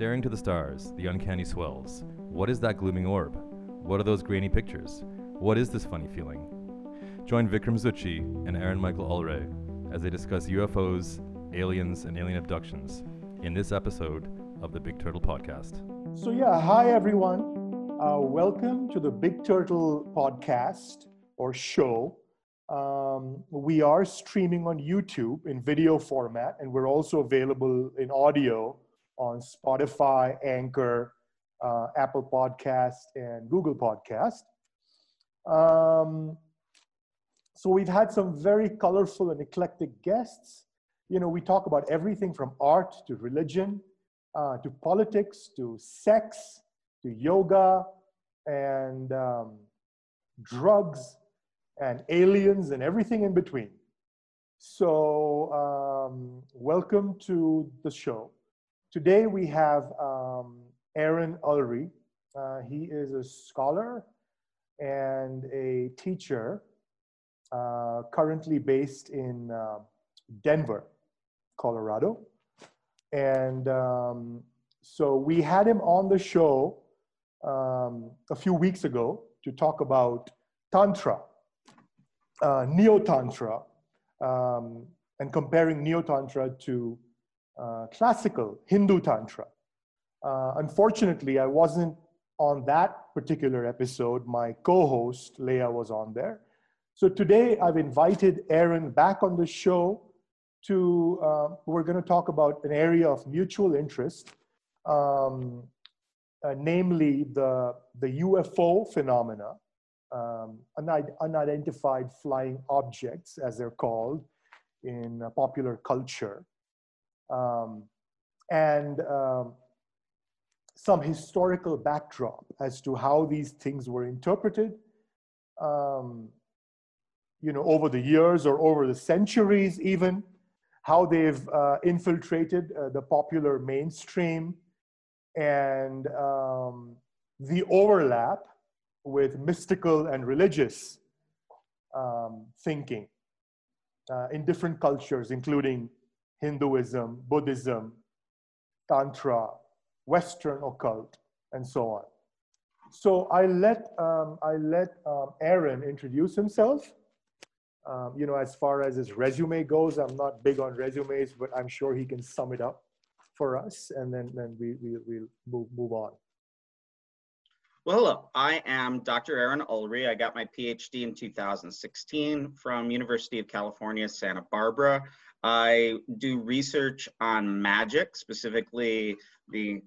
Staring to the stars, the uncanny swells. What is that glooming orb? What are those grainy pictures? What is this funny feeling? Join Vikram Zutshi and Aaron Michael Ulrey as they discuss UFOs, aliens, and alien abductions in this episode of the Big Turtle Podcast. So, yeah, hi everyone. Uh, welcome to the Big Turtle Podcast or show. Um, we are streaming on YouTube in video format, and we're also available in audio on Spotify, Anchor, uh, Apple Podcast, and Google Podcast. Um, so we've had some very colorful and eclectic guests. You know, we talk about everything from art to religion, uh, to politics, to sex, to yoga, and um, drugs, and aliens, and everything in between. So, um, welcome to the show. Today we have um, Aaron Ulrey. Uh, he is a scholar and a teacher uh, currently based in uh, Denver, Colorado. And um, so we had him on the show um, a few weeks ago to talk about Tantra, uh, Neo Tantra, um, and comparing Neo Tantra to uh, classical Hindu Tantra. Uh, unfortunately, I wasn't on that particular episode. My co host, Leah, was on there. So today I've invited Aaron back on the show to, uh, we're going to talk about an area of mutual interest, um, uh, namely the, the UFO phenomena, um, unidentified flying objects, as they're called in popular culture, um, and um, some historical backdrop as to how these things were interpreted um, you know, over the years or over the centuries even, how they've uh, infiltrated uh, the popular mainstream and um, the overlap with mystical and religious um, thinking uh, in different cultures, including Hinduism, Buddhism, Tantra, Western occult, and so on. So I let, um, I let um, Aaron introduce himself um, you know, as far as his resume goes, I'm not big on resumes, but I'm sure he can sum it up for us, and then then we we we'll move move on. Well, hello. I am Dr. Aaron Ulrey. I got my PhD in 2016 from University of California, Santa Barbara. I do research on magic, specifically the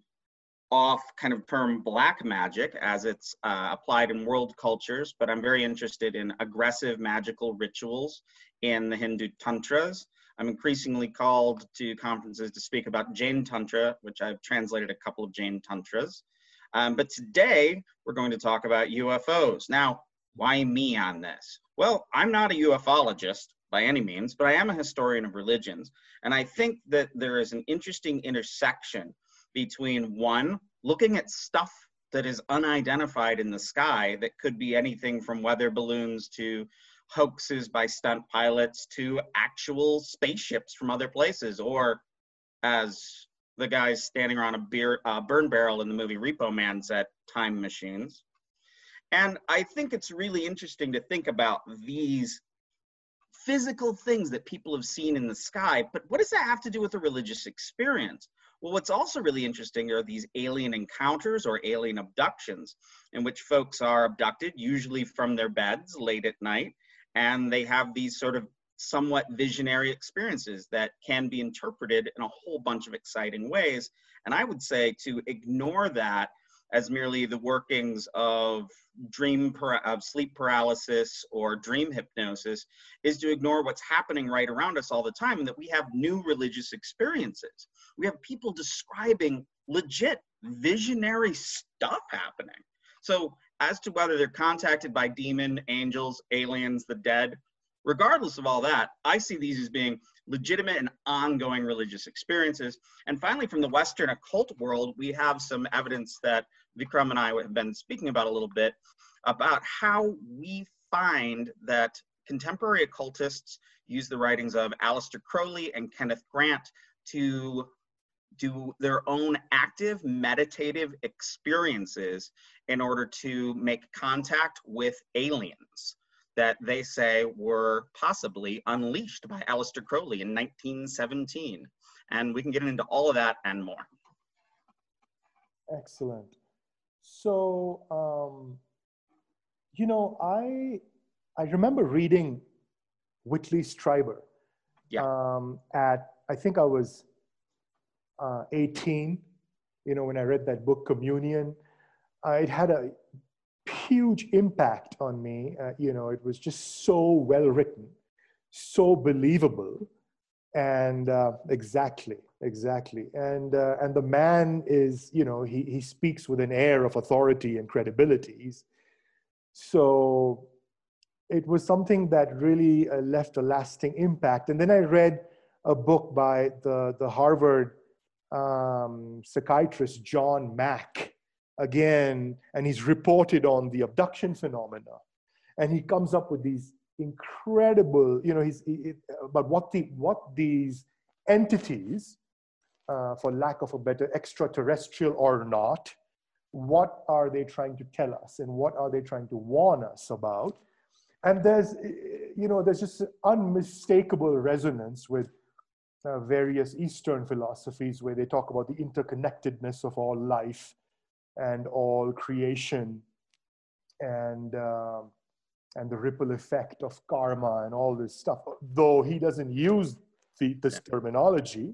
off kind of term black magic as it's uh, applied in world cultures, but I'm very interested in aggressive magical rituals in the Hindu tantras. I'm increasingly called to conferences to speak about Jain Tantra, which I've translated a couple of Jain Tantras. Um, but today we're going to talk about UFOs. Now, why me on this? Well, I'm not a ufologist by any means, but I am a historian of religions. And I think that there is an interesting intersection between one, looking at stuff that is unidentified in the sky that could be anything from weather balloons to hoaxes by stunt pilots to actual spaceships from other places, or as the guys standing around a beer, uh, burn barrel in the movie Repo Man said, time machines. And I think it's really interesting to think about these physical things that people have seen in the sky, but what does that have to do with a religious experience? Well, what's also really interesting are these alien encounters or alien abductions, in which folks are abducted, usually from their beds late at night, and they have these sort of somewhat visionary experiences that can be interpreted in a whole bunch of exciting ways. And I would say to ignore that as merely the workings of dream of sleep paralysis or dream hypnosis is to ignore what's happening right around us all the time and that we have new religious experiences we have people describing legit visionary stuff happening so as to whether they're contacted by demon angels aliens the dead regardless of all that i see these as being legitimate and ongoing religious experiences. And finally from the western occult world we have some evidence that Vikram and I have been speaking about a little bit about how we find that contemporary occultists use the writings of Aleister Crowley and Kenneth Grant to do their own active meditative experiences in order to make contact with aliens that they say were possibly unleashed by Aleister Crowley in 1917. And we can get into all of that and more. Excellent. So, um, you know, I I remember reading Whitley Strieber. Yeah. Um, at I think I was uh, 18. You know, when I read that book, Communion, uh, it had a huge impact on me. Uh, you know, it was just so well written, so believable, and uh, exactly, exactly. And uh, and the man is, you know, he he speaks with an air of authority and credibility. So it was something that really uh, left a lasting impact. And then I read a book by the the Harvard um, psychiatrist John Mack again, and he's reported on the abduction phenomena. And he comes up with these incredible, you know, he's he, about what the what these entities, uh, for lack of a better, extraterrestrial or not, what are they trying to tell us, and what are they trying to warn us about? And there's, you know, there's just unmistakable resonance with uh, various Eastern philosophies where they talk about the interconnectedness of all life and all creation and uh, and the ripple effect of karma and all this stuff. Though he doesn't use the, this terminology,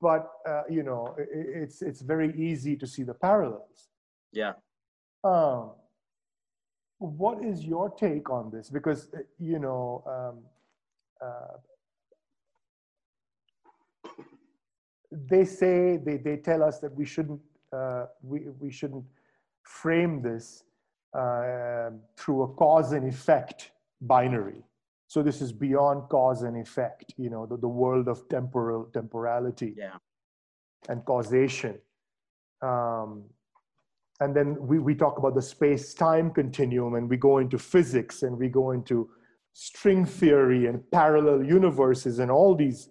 but uh, you know, it, it's it's very easy to see the parallels. Yeah. Um, what is your take on this? Because uh, you know, um, uh, they say they, they tell us that we shouldn't uh, we, we shouldn't frame this uh, through a cause and effect binary so this is beyond cause and effect you know the, the world of temporal temporality Yeah. and causation um, and then we, we talk about the space-time continuum and we go into physics and we go into string theory and parallel universes and all these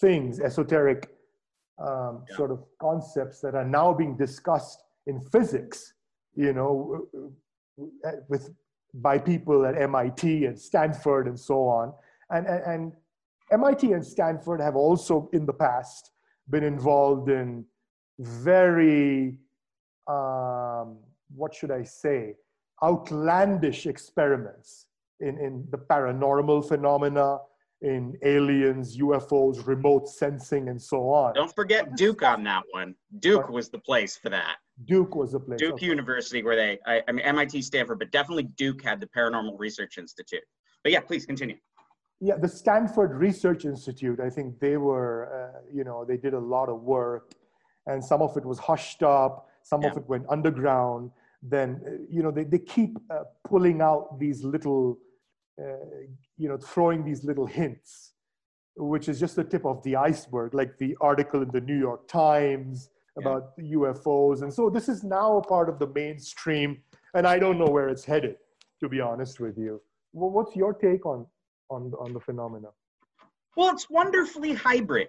things esoteric um, Yeah. sort of concepts that are now being discussed in physics you know with by people at mit and stanford and so on and, and, and mit and stanford have also in the past been involved in very um, what should I say, outlandish experiments in, in the paranormal phenomena, in aliens, UFOs, remote sensing, and so on. Don't forget Duke on that one. Duke was the place for that. Duke was the place. Duke Okay. University, where they, I, I mean, MIT, Stanford, but definitely Duke had the Paranormal Research Institute. But yeah, please continue. Yeah, the Stanford Research Institute, I think they were, uh, you know, they did a lot of work and some of it was hushed up, some of it went underground. Then, uh, you know, they, they keep uh, pulling out these little, uh, Uh, you know, throwing these little hints, which is just the tip of the iceberg, like the article in the New York Times Yeah. about the UFOs. And so this is now a part of the mainstream, and I don't know where it's headed, to be honest with you. Well, what's your take on, on, on the phenomena? Well, it's wonderfully hybrid.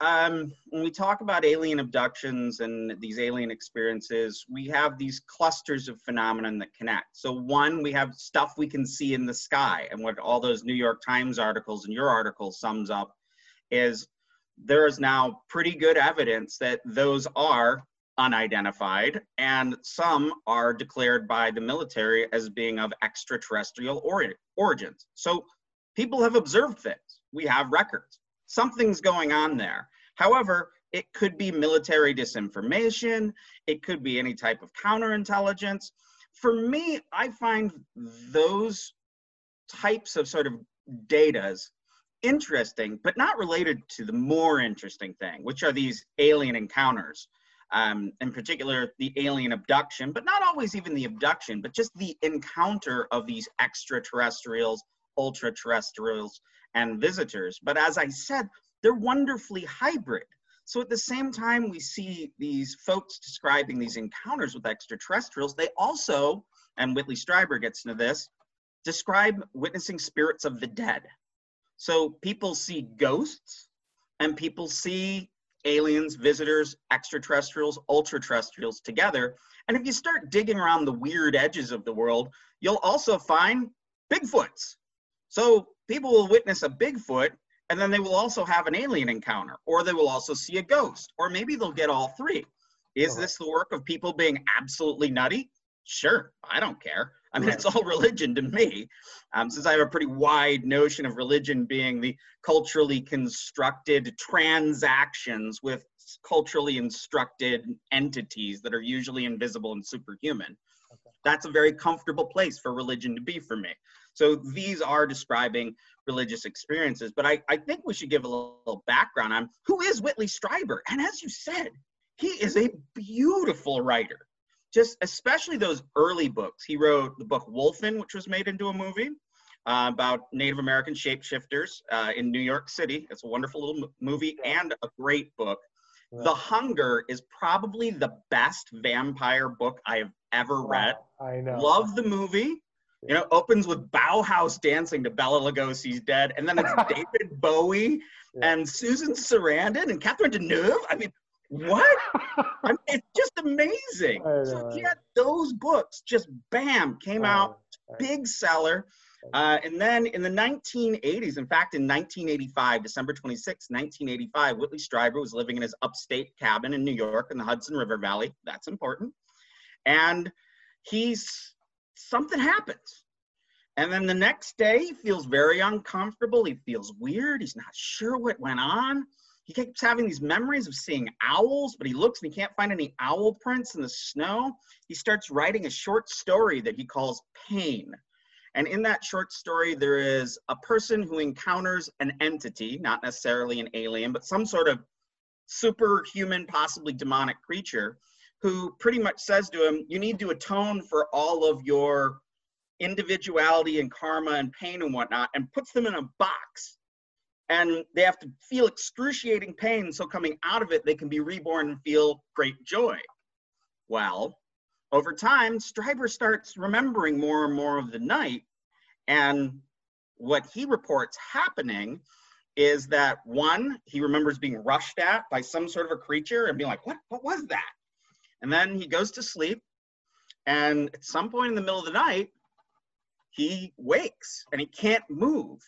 Um, when we talk about alien abductions and these alien experiences, we have these clusters of phenomenon that connect. So, one, we have stuff we can see in the sky, and what all those New York Times articles and your article sums up is there is now pretty good evidence that those are unidentified, and some are declared by the military as being of extraterrestrial ori- origins. So, people have observed things. We have records. Something's going on there. However, it could be military disinformation, it could be any type of counterintelligence. For me, I find those types of sort of datas interesting, but not related to the more interesting thing, which are these alien encounters. Um, in particular, the alien abduction, but not always even the abduction, but just the encounter of these extraterrestrials, ultra terrestrials, and visitors. But as I said, they're wonderfully hybrid. So at the same time, we see these folks describing these encounters with extraterrestrials, they also, and Whitley Strieber gets into this, describe witnessing spirits of the dead. So people see ghosts and people see aliens, visitors, extraterrestrials, ultra-terrestrials together. And if you start digging around the weird edges of the world, you'll also find Bigfoots. So people will witness a Bigfoot and then they will also have an alien encounter, or they will also see a ghost, or maybe they'll get all three. Is this the work of people being absolutely nutty? Sure, I don't care. I mean, it's all religion to me, um, since I have a pretty wide notion of religion being the culturally constructed transactions with culturally instructed entities that are usually invisible and superhuman. That's a very comfortable place for religion to be for me. So these are describing religious experiences, but I, I think we should give a little, background on who is Whitley Strieber. And as you said, he is a beautiful writer just especially those early books. He wrote the book Wolfen, which was made into a movie uh, about Native American shapeshifters uh, in New York City. It's a wonderful little mo- movie and a great book. Right. The Hunger is probably the best vampire book I have ever read. I know. Love the movie. You know, opens with Bauhaus dancing to Bela Lugosi's Dead, and then it's David Bowie Yeah. and Susan Sarandon and Catherine Deneuve. I mean, what? I mean, it's just amazing. So know, I he know. had those books just bam came out, big seller. Uh, and then in the 1980s, in fact, in 1985, December 26, 1985, Whitley Strieber was living in his upstate cabin in New York in the Hudson River Valley. That's important. And he's something happens. And then the next day, he feels very uncomfortable. He feels weird. He's not sure what went on. He keeps having these memories of seeing owls, but he looks and he can't find any owl prints in the snow. He starts writing a short story that he calls Pain. And in that short story, there is a person who encounters an entity, not necessarily an alien, but some sort of superhuman, possibly demonic creature, who pretty much says to him, You need to atone for all of your individuality and karma and pain and whatnot, and puts them in a box. And they have to feel excruciating pain, so coming out of it, they can be reborn and feel great joy. Well, over time, Strieber starts remembering more and more of the night. And what he reports happening is that one, he remembers being rushed at by some sort of a creature and being like, what, what was that? And then he goes to sleep. And at some point in the middle of the night, he wakes and he can't move.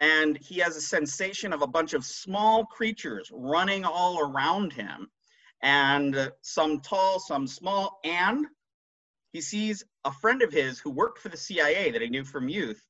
And he has a sensation of a bunch of small creatures running all around him and uh, some tall, some small. And he sees a friend of his who worked for the CIA that he knew from youth,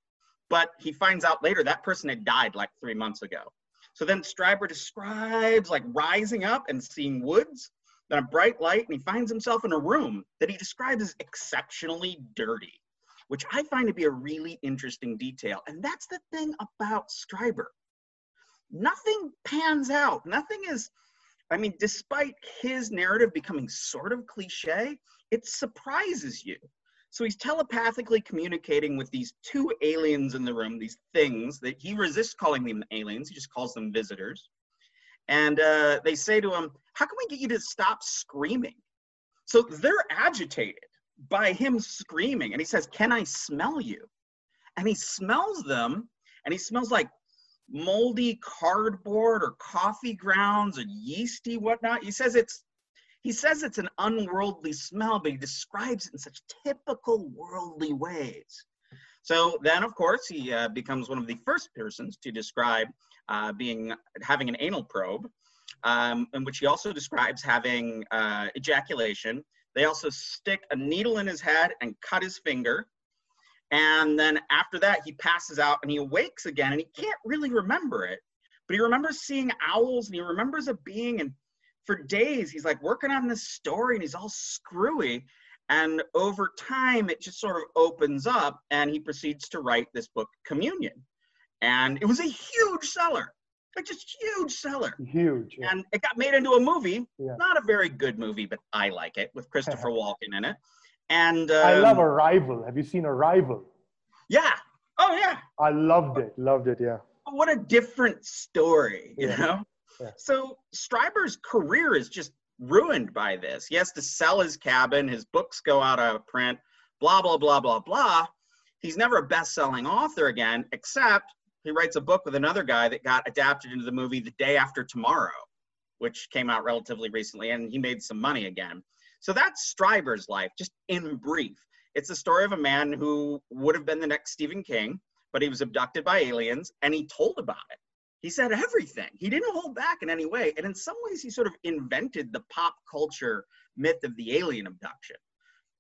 but he finds out later that person had died like three months ago. So then Strieber describes like rising up and seeing woods, a bright light, and he finds himself in a room that he describes as exceptionally dirty, which I find to be a really interesting detail. And that's the thing about Strieber. Nothing pans out. Nothing is I mean, despite his narrative becoming sort of cliche, it surprises you. So he's telepathically communicating with these two aliens in the room, these things that he resists calling them aliens, he just calls them visitors. And uh, they say to him, How can we get you to stop screaming? So they're agitated by him screaming. And he says, Can I smell you? And he smells them, and he smells like moldy cardboard or coffee grounds or yeasty whatnot. He says it's he says it's an unworldly smell, but he describes it in such typical worldly ways. So then, of course, he uh, becomes one of the first persons to describe uh, being having an anal probe, um, in which he also describes having uh, ejaculation. They also stick a needle in his head and cut his finger. And then after that, he passes out and he awakes again and he can't really remember it, but he remembers seeing owls and he remembers a being. And for days, he's like working on this story and he's all screwy. And over time, it just sort of opens up and he proceeds to write this book, Communion. And it was a huge seller, like just huge seller. Huge. yeah. And it got made into a movie, Yeah. not a very good movie, but I like it with Christopher Walken in it. And I love um, Arrival. Have you seen Arrival? Yeah. Oh yeah. I loved it. Loved it. Yeah. What a different story, you Yeah. know? Yeah. So Strieber's career is just ruined by this. He has to sell his cabin, his books go out of print, blah, blah, blah, blah, blah. He's never a best-selling author again, except he writes a book with another guy that got adapted into the movie The Day After Tomorrow, which came out relatively recently, and he made some money again. So that's Strieber's life, just in brief. It's the story of a man who would have been the next Stephen King, but he was abducted by aliens and he told about it. He said everything. He didn't hold back in any way. And in some ways, he sort of invented the pop culture myth of the alien abduction.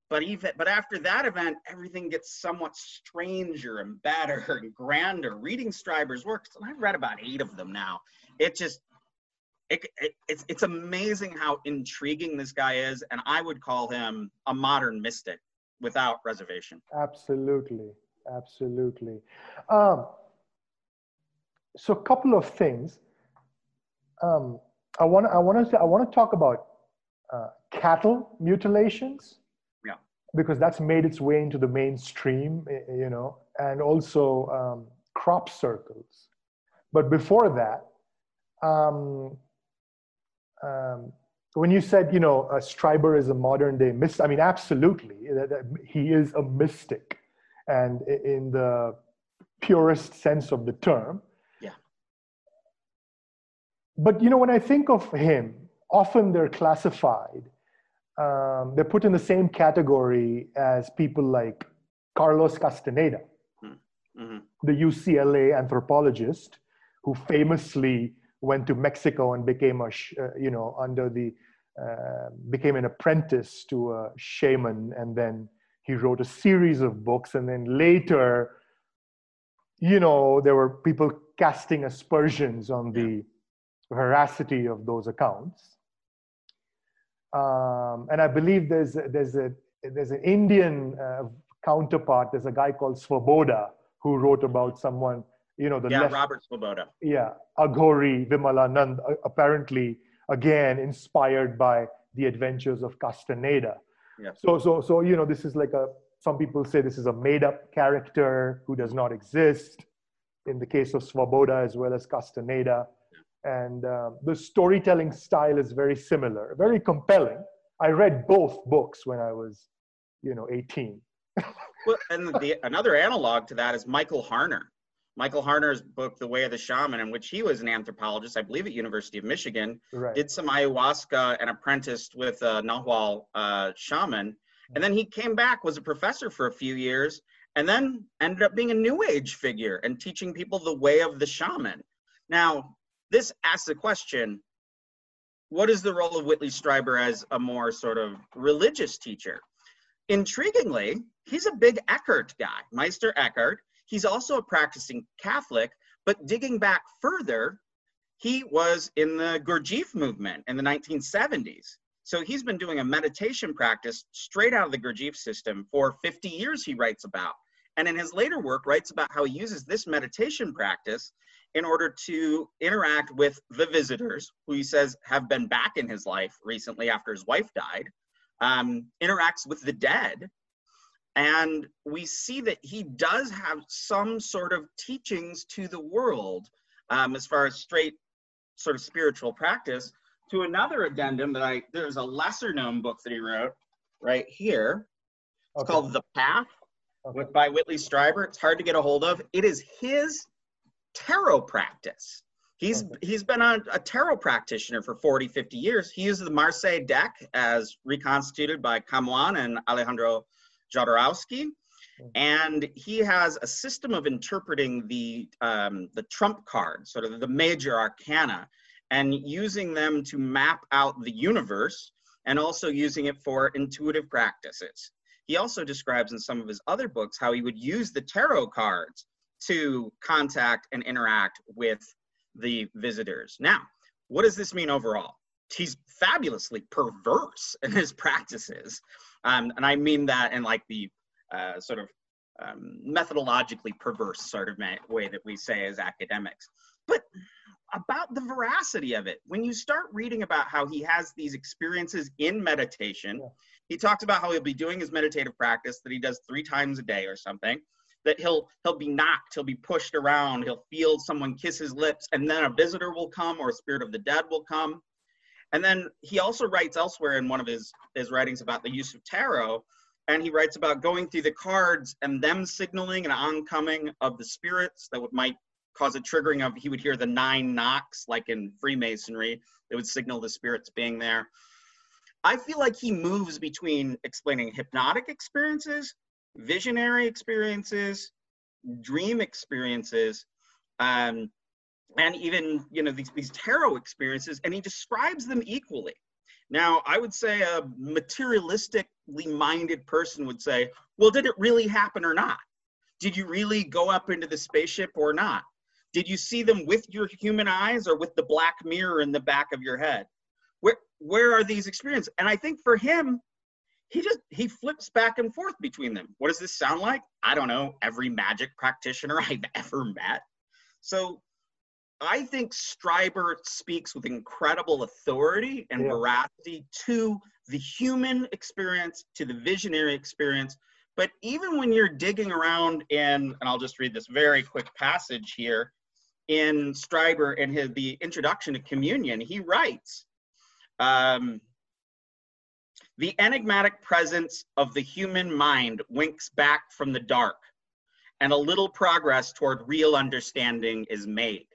But even but after that event, everything gets somewhat stranger and better and grander. Reading Strieber's works, and I've read about eight of them now. It just it, it, it's it's amazing how intriguing this guy is, and I would call him a modern mystic without reservation. Absolutely, absolutely. Um, so, a couple of things. Um, I want I want to I want to talk about uh, cattle mutilations. Because that's made its way into the mainstream, you know, and also um, crop circles. But before that, um, um, when you said, you know, a Strieber is a modern day mystic, I mean, absolutely, he is a mystic, and in the purest sense of the term. Yeah. But you know, when I think of him, often they're classified, um, they're put in the same category as people like Carlos Castaneda, hmm. mm-hmm. the UCLA anthropologist who famously went to Mexico and became a, uh, you know, under the, uh, became an apprentice to a shaman. And then he wrote a series of books. And then later, you know, there were people casting aspersions on the veracity of those accounts. Um, and I believe there's, there's, a, there's an Indian uh, counterpart. There's a guy called Svoboda who wrote about someone you know the yeah left, robert svoboda yeah aghori vimalanand apparently again inspired by the adventures of castaneda yeah. so so so you know this is like a some people say this is a made up character who does not exist in the case of svoboda as well as castaneda and um, the storytelling style is very similar very compelling i read both books when i was you know 18 well, and the, another analog to that is michael harner Michael Harner's book, The Way of the Shaman, in which he was an anthropologist, I believe at University of Michigan, right. did some ayahuasca and apprenticed with a Nahual uh, shaman. And then he came back, was a professor for a few years, and then ended up being a new age figure and teaching people the way of the shaman. Now, this asks the question, what is the role of Whitley Strieber as a more sort of religious teacher? Intriguingly, he's a big Eckhart guy, Meister Eckhart. He's also a practicing Catholic, but digging back further, he was in the Gurdjieff movement in the 1970s. So he's been doing a meditation practice straight out of the Gurdjieff system for 50 years, he writes about. And in his later work, writes about how he uses this meditation practice in order to interact with the visitors, who he says have been back in his life recently after his wife died, um, interacts with the dead, and we see that he does have some sort of teachings to the world um, as far as straight sort of spiritual practice. To another addendum that I, there's a lesser known book that he wrote right here. It's okay. called The Path okay. with, by Whitley Strieber. It's hard to get a hold of. It is his tarot practice. He's okay. he's been a, a, tarot practitioner for 40, 50 years. He uses the Marseille deck as reconstituted by Camoin and Alejandro Jodorowsky. Hmm. And he has a system of interpreting the, um, the trump cards, sort of the major arcana, and using them to map out the universe and also using it for intuitive practices. He also describes in some of his other books how he would use the tarot cards to contact and interact with the visitors. Now, what does this mean overall? He's fabulously perverse in his practices. Um, and I mean that in like the uh, sort of um, methodologically perverse sort of way that we say as academics. But about the veracity of it, when you start reading about how he has these experiences in meditation, yeah. he talks about how he'll be doing his meditative practice that he does three times a day or something. That he'll he'll be knocked, he'll be pushed around, he'll feel someone kiss his lips, and then a visitor will come or a spirit of the dead will come. And then he also writes elsewhere in one of his, his writings about the use of tarot, and he writes about going through the cards and them signaling an oncoming of the spirits that would, might cause a triggering of he would hear the nine knocks like in freemasonry it would signal the spirits being there i feel like he moves between explaining hypnotic experiences visionary experiences dream experiences um, and even you know these, these tarot experiences and he describes them equally. Now i would say a materialistically minded person would say well did it really happen or not? Did you really go up into the spaceship or not? Did you see them with your human eyes or with the black mirror in the back of your head? Where where are these experiences? And i think for him he just he flips back and forth between them what does this sound like i don't know every magic practitioner i've ever met so I think Strieber speaks with incredible authority and yeah. veracity to the human experience, to the visionary experience. But even when you're digging around in, and I'll just read this very quick passage here in Strieber in his the introduction to communion, he writes, um, the enigmatic presence of the human mind winks back from the dark, and a little progress toward real understanding is made.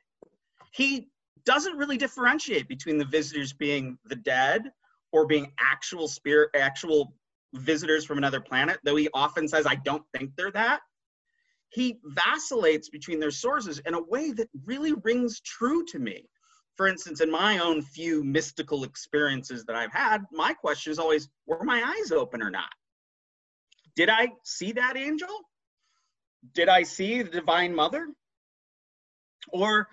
He doesn't really differentiate between the visitors being the dead or being actual spirit actual visitors from another planet though he often says i don't think they're that. He vacillates between their sources in a way that really rings true to me for instance in my own few mystical experiences that i've had my question is always were my eyes open or not did i see that angel did i see the divine mother or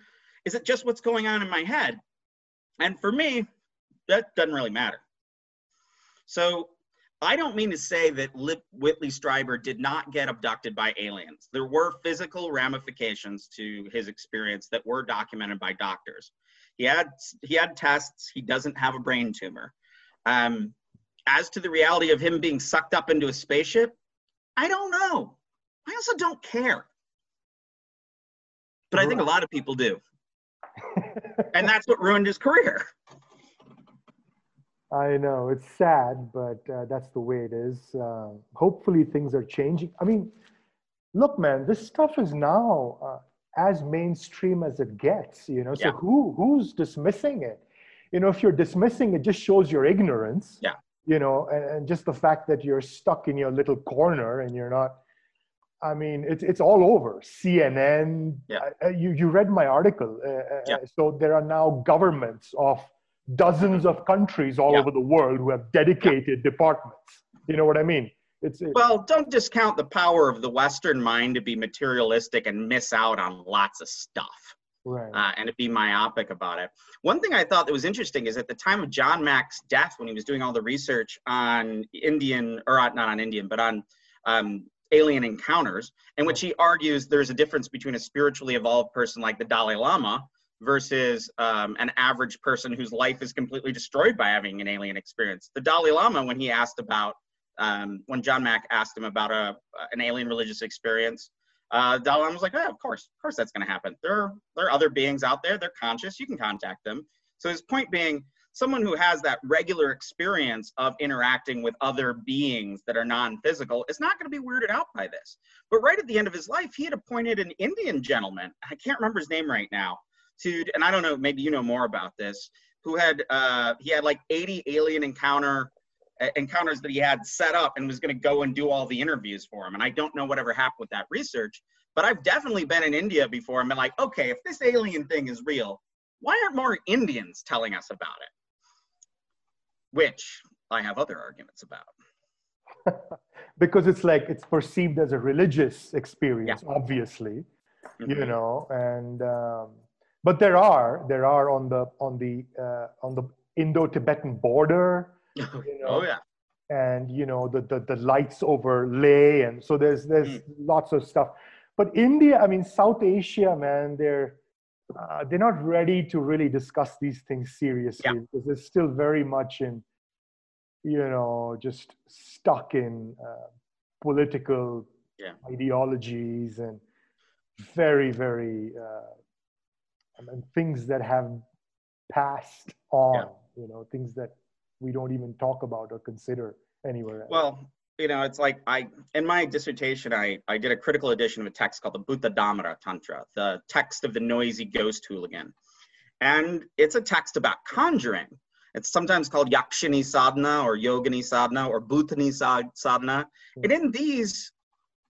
is it just what's going on in my head? And for me, that doesn't really matter. So I don't mean to say that Lip Whitley Strieber did not get abducted by aliens. There were physical ramifications to his experience that were documented by doctors. He had he had tests. He doesn't have a brain tumor. Um, as to the reality of him being sucked up into a spaceship, I don't know. I also don't care. But I think a lot of people do and that's what ruined his career. I know it's sad, but uh, that's the way it is. Uh, hopefully, things are changing. I mean, look, man, this stuff is now uh, as mainstream as it gets. You know, so yeah. who who's dismissing it? You know, if you're dismissing it, just shows your ignorance. Yeah. You know, and, and just the fact that you're stuck in your little corner and you're not I mean, it's it's all over. CNN. Yeah. Uh, you you read my article. Uh, uh, yeah. So there are now governments of dozens of countries all yeah. over the world who have dedicated yeah. departments. You know what I mean? It's, it's, well, don't discount the power of the Western mind to be materialistic and miss out on lots of stuff. Right. Uh, and to be myopic about it. One thing I thought that was interesting is at the time of John Mack's death, when he was doing all the research on Indian, or not on Indian, but on um, alien encounters, in which he argues there's a difference between a spiritually evolved person like the Dalai Lama versus um, an average person whose life is completely destroyed by having an alien experience. The Dalai Lama, when he asked about, um, when John Mack asked him about a, an alien religious experience, uh, Dalai Lama was like, oh, of course, of course that's going to happen. There are, there are other beings out there. They're conscious. You can contact them. So his point being, someone who has that regular experience of interacting with other beings that are non-physical is not going to be weirded out by this. But right at the end of his life, he had appointed an Indian gentleman. I can't remember his name right now. To and I don't know, maybe you know more about this. Who had uh, he had like 80 alien encounter encounters that he had set up and was going to go and do all the interviews for him. And I don't know whatever happened with that research. But I've definitely been in India before and been like, okay, if this alien thing is real, why aren't more Indians telling us about it? which I have other arguments about. because it's like it's perceived as a religious experience, yeah. obviously, mm-hmm. you know, and um, but there are there are on the on the uh, on the Indo-Tibetan border. You know, oh yeah. And you know the, the the lights overlay and so there's there's mm. lots of stuff. But India, I mean South Asia, man, they're uh, they're not ready to really discuss these things seriously yeah. because they're still very much in, you know, just stuck in uh, political yeah. ideologies and very, very, uh, I mean, things that have passed on, yeah. you know, things that we don't even talk about or consider anywhere else. Well, you know, it's like I in my dissertation, I I did a critical edition of a text called the Bhuta Damara Tantra, the text of the noisy ghost hooligan, and it's a text about conjuring. It's sometimes called Yakshini Sadhana or Yogini Sadhana or Bhutani Sadhana, and hmm. in these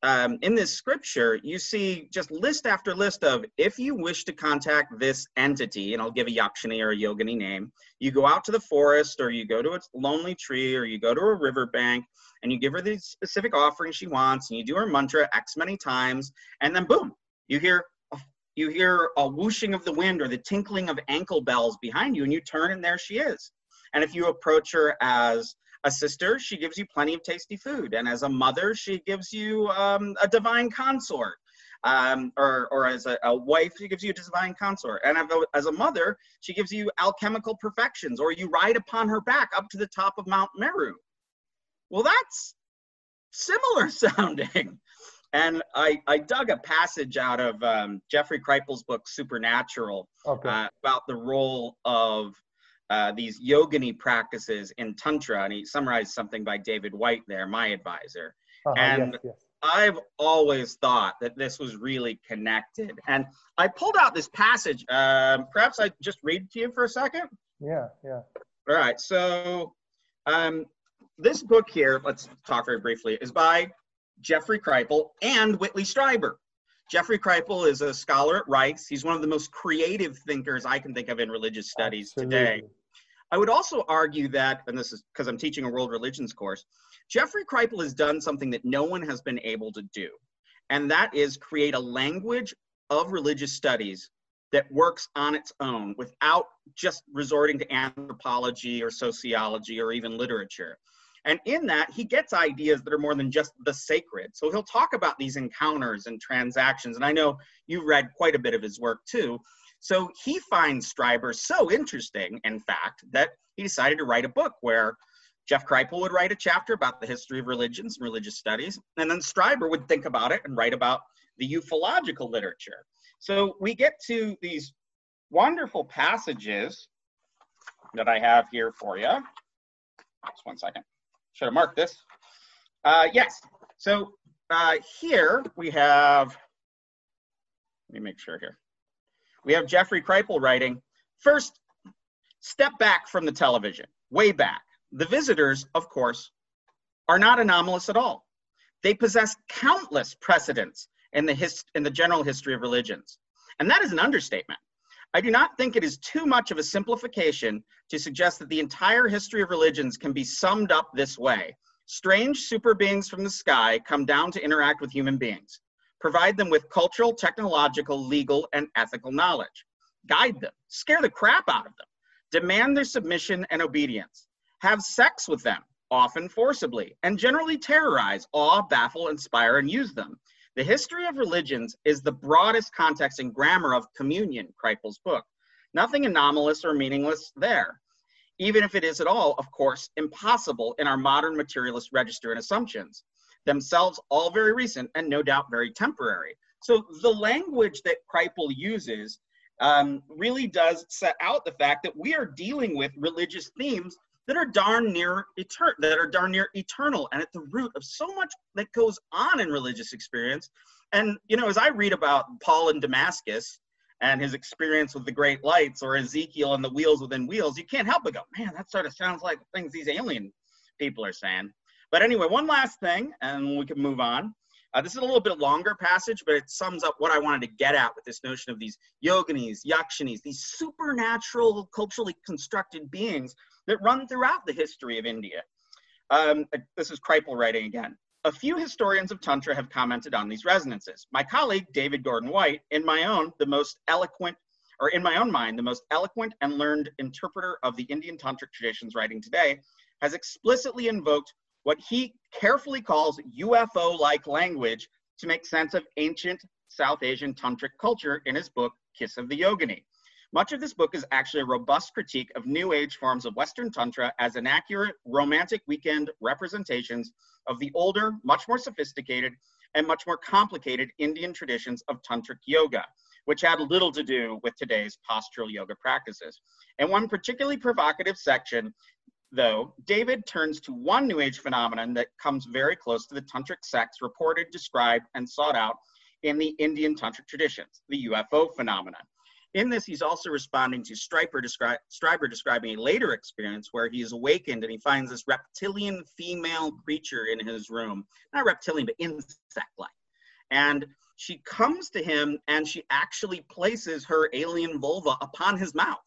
um, in this scripture, you see just list after list of if you wish to contact this entity, and I'll give a yakshini or a yogini name, you go out to the forest or you go to a lonely tree or you go to a riverbank and you give her the specific offering she wants and you do her mantra X many times, and then boom, you hear you hear a whooshing of the wind or the tinkling of ankle bells behind you, and you turn and there she is. And if you approach her as a sister, she gives you plenty of tasty food. And as a mother, she gives you um, a divine consort. Um, or, or as a, a, wife, she gives you a divine consort. And as a mother, she gives you alchemical perfections, or you ride upon her back up to the top of Mount Meru. Well, that's similar sounding. And I, I dug a passage out of um, Jeffrey Kripal's book, Supernatural, okay. uh, about the role of uh, these yogini practices in tantra and he summarized something by david white there my advisor uh-huh, and yes, yes. i've always thought that this was really connected and i pulled out this passage um, perhaps i just read to you for a second yeah yeah all right so um, this book here let's talk very briefly is by jeffrey kripal and whitley strieber Jeffrey Kripal is a scholar at Rice. He's one of the most creative thinkers I can think of in religious studies Absolutely. today. I would also argue that, and this is because I'm teaching a world religions course, Jeffrey Kripal has done something that no one has been able to do, and that is create a language of religious studies that works on its own without just resorting to anthropology or sociology or even literature. And in that, he gets ideas that are more than just the sacred. So he'll talk about these encounters and transactions. And I know you've read quite a bit of his work too. So he finds Strieber so interesting, in fact, that he decided to write a book where Jeff Kripal would write a chapter about the history of religions and religious studies, and then Strieber would think about it and write about the ufological literature. So we get to these wonderful passages that I have here for you. Just one second. Should have marked this. Uh, yes. So uh, here we have, let me make sure here we have Jeffrey Kripal writing, first, step back from the television, way back. The visitors, of course, are not anomalous at all. They possess countless precedents in the, hist- in the general history of religions. And that is an understatement. I do not think it is too much of a simplification to suggest that the entire history of religions can be summed up this way. Strange super beings from the sky come down to interact with human beings provide them with cultural, technological, legal, and ethical knowledge, guide them, scare the crap out of them, demand their submission and obedience, have sex with them, often forcibly, and generally terrorize, awe, baffle, inspire, and use them. The history of religions is the broadest context and grammar of communion, Kripal's book. Nothing anomalous or meaningless there. Even if it is at all, of course, impossible in our modern materialist register and assumptions themselves all very recent and no doubt very temporary. So the language that Kripal uses um, really does set out the fact that we are dealing with religious themes that are darn near eternal, that are darn near eternal, and at the root of so much that goes on in religious experience. And you know, as I read about Paul in Damascus and his experience with the great lights, or Ezekiel and the wheels within wheels, you can't help but go, man, that sort of sounds like things these alien people are saying. But anyway, one last thing, and we can move on. Uh, this is a little bit longer passage, but it sums up what I wanted to get at with this notion of these yoginis, yakshinis, these supernatural, culturally constructed beings that run throughout the history of India. Um, uh, this is Kripal writing again. A few historians of Tantra have commented on these resonances. My colleague, David Gordon White, in my own, the most eloquent, or in my own mind, the most eloquent and learned interpreter of the Indian Tantric traditions writing today, has explicitly invoked what he carefully calls UFO like language to make sense of ancient South Asian tantric culture in his book, Kiss of the Yogini. Much of this book is actually a robust critique of New Age forms of Western Tantra as inaccurate romantic weekend representations of the older, much more sophisticated, and much more complicated Indian traditions of Tantric yoga, which had little to do with today's postural yoga practices. And one particularly provocative section though, David turns to one New Age phenomenon that comes very close to the tantric sects reported, described, and sought out in the Indian tantric traditions, the UFO phenomenon. In this, he's also responding to Strieber, descri- Strieber describing a later experience where he is awakened and he finds this reptilian female creature in his room. Not reptilian, but insect-like. And she comes to him and she actually places her alien vulva upon his mouth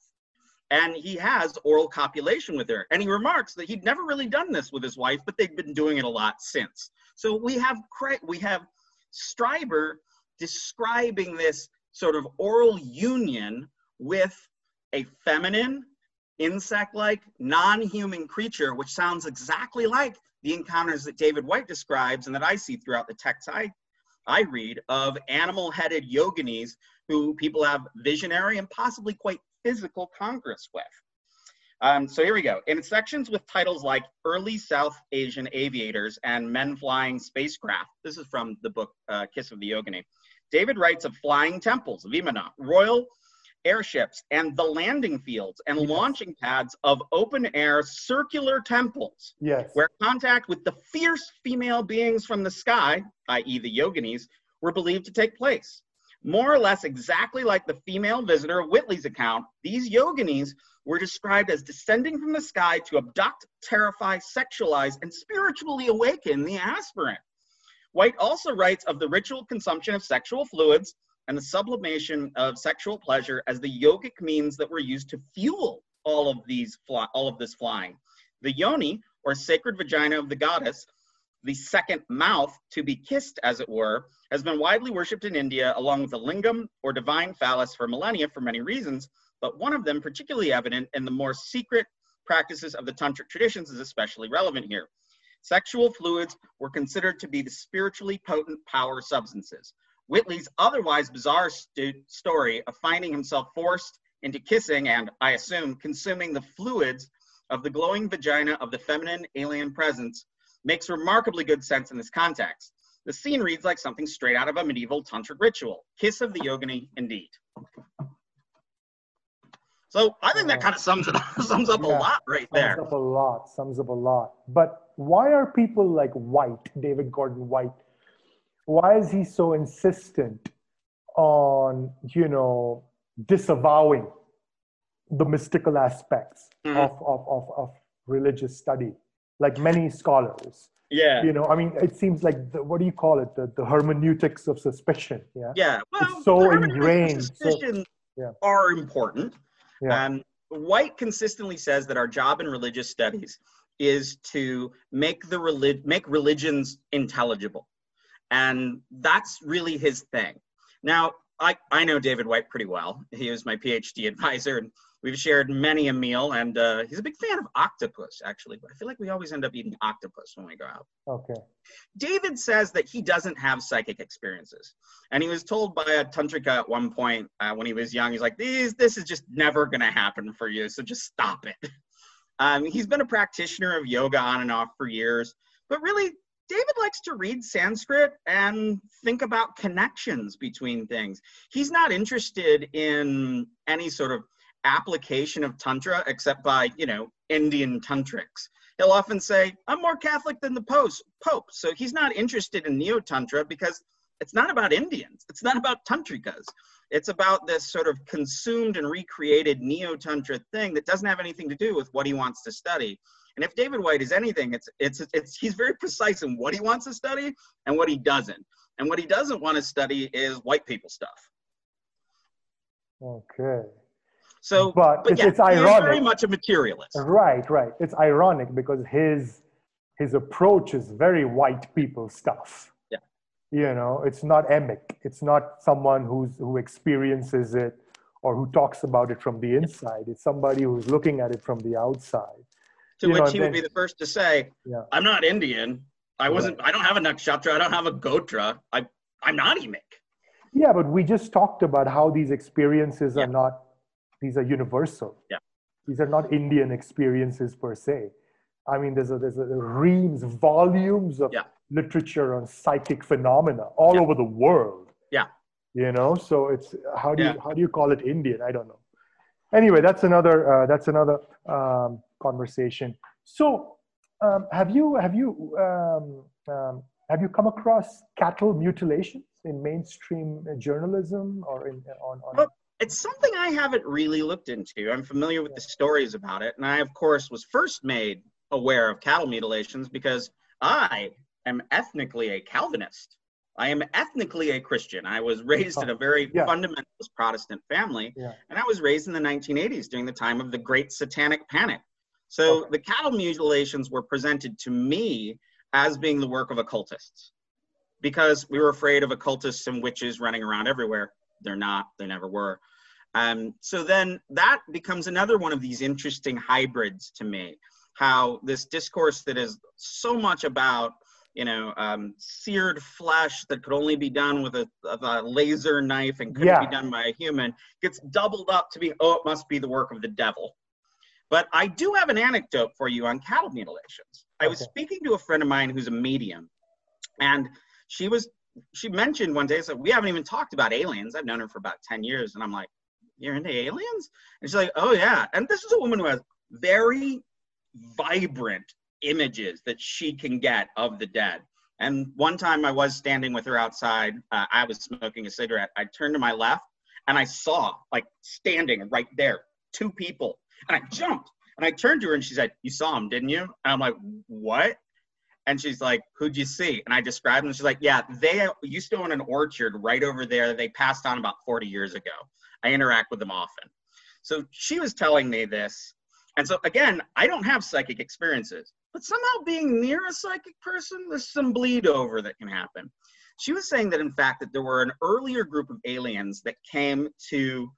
and he has oral copulation with her. And he remarks that he'd never really done this with his wife, but they've been doing it a lot since. So we have we have Strieber describing this sort of oral union with a feminine, insect-like, non-human creature, which sounds exactly like the encounters that David White describes and that I see throughout the texts I, I read of animal-headed yoginis who people have visionary and possibly quite physical congress with. Um, so here we go. In sections with titles like Early South Asian Aviators and Men Flying Spacecraft, this is from the book uh, Kiss of the Yogini, David writes of flying temples, Vimana, royal airships, and the landing fields and launching pads of open air circular temples, yes. where contact with the fierce female beings from the sky, i.e., the yoginis, were believed to take place. More or less exactly like the female visitor of Whitley's account, these yoginis were described as descending from the sky to abduct, terrify, sexualize, and spiritually awaken the aspirant. White also writes of the ritual consumption of sexual fluids and the sublimation of sexual pleasure as the yogic means that were used to fuel all of these all of this flying. The yoni, or sacred vagina of the goddess, the second mouth to be kissed, as it were, has been widely worshipped in India along with the lingam or divine phallus for millennia for many reasons, but one of them particularly evident in the more secret practices of the tantric traditions is especially relevant here. Sexual fluids were considered to be the spiritually potent power substances. Whitley's otherwise bizarre st- story of finding himself forced into kissing and, I assume, consuming the fluids of the glowing vagina of the feminine alien presence makes remarkably good sense in this context. The scene reads like something straight out of a medieval tantric ritual. Kiss of the yogini, indeed. So I think that kind of sums it up, sums up yeah, a lot right there. Sums up a lot. Sums up a lot. But why are people like White, David Gordon White? Why is he so insistent on you know disavowing the mystical aspects mm-hmm. of, of, of, of religious study? Like many scholars. Yeah. You know, I mean, it seems like the, what do you call it? The, the hermeneutics of suspicion. Yeah. Yeah. Well, it's so ingrained. Suspicion so, yeah. are important. Yeah. Um, White consistently says that our job in religious studies is to make the relig- make religions intelligible, and that's really his thing. Now, I I know David white pretty well. He was my PhD advisor, and We've shared many a meal, and uh, he's a big fan of octopus, actually. But I feel like we always end up eating octopus when we go out. Okay. David says that he doesn't have psychic experiences, and he was told by a tantrika at one point uh, when he was young. He's like, "These, this is just never gonna happen for you, so just stop it." Um, he's been a practitioner of yoga on and off for years, but really, David likes to read Sanskrit and think about connections between things. He's not interested in any sort of application of tantra except by you know indian tantrics. He'll often say i'm more catholic than the pope so he's not interested in neo-tantra because it's not about indians. It's not about tantrikas. It's about this sort of consumed and recreated neo-tantra thing that doesn't have anything to do with what he wants to study. And if david White is anything it's it's it's he's very precise in what he wants to study and what he doesn't. And what he doesn't want to study is white people stuff. Okay so, but, but it's, yeah, it's ironic. very much a materialist. Right, right. It's ironic because his his approach is very white people stuff. Yeah. You know, it's not emic. It's not someone who's who experiences it or who talks about it from the inside. It's somebody who's looking at it from the outside. To you which know, he then, would be the first to say, yeah. "I'm not Indian. I wasn't. Right. I don't have a nakshatra. I don't have a gotra. I I'm not emic." Yeah, but we just talked about how these experiences yeah. are not these are universal. Yeah. These are not Indian experiences per se. I mean, there's a, there's a reams, volumes of yeah. literature on psychic phenomena all yeah. over the world. Yeah. You know, so it's how do you how do you call it Indian? I don't know. Anyway, that's another uh, that's another um, conversation. So, um, have you have you um, um, have you come across cattle mutilations in mainstream journalism or in on? on well, it's something I haven't really looked into. I'm familiar with the stories about it, and I, of course, was first made aware of cattle mutilations because I am ethnically a Calvinist. I am ethnically a Christian. I was raised in a very yeah. fundamentalist Protestant family, yeah. and I was raised in the 1980s during the time of the Great Satanic Panic. So okay. the cattle mutilations were presented to me as being the work of occultists because we were afraid of occultists and witches running around everywhere. They're not, they never were. Um, so then that becomes another one of these interesting hybrids to me how this discourse that is so much about you know, um, seared flesh that could only be done with a, a laser knife and couldn't yeah. be done by a human gets doubled up to be, oh, it must be the work of the devil. But I do have an anecdote for you on cattle mutilations. I was speaking to a friend of mine who's a medium, and she was she mentioned one day, so we haven't even talked about aliens. I've known her for about 10 years, and I'm like, You're into aliens? And she's like, Oh yeah. And this is a woman who has very vibrant images that she can get of the dead. And one time I was standing with her outside, uh, I was smoking a cigarette. I turned to my left and I saw, like, standing right there, two people. And I jumped and I turned to her and she said, You saw him, didn't you? And I'm like, What? And she's like, Who'd you see? And I described them. She's like, Yeah, they used to own an orchard right over there. They passed on about 40 years ago. I interact with them often. So she was telling me this. And so, again, I don't have psychic experiences but somehow being near a psychic person, there's some bleed over that can happen. She was saying that in fact that there were an earlier group of aliens that came to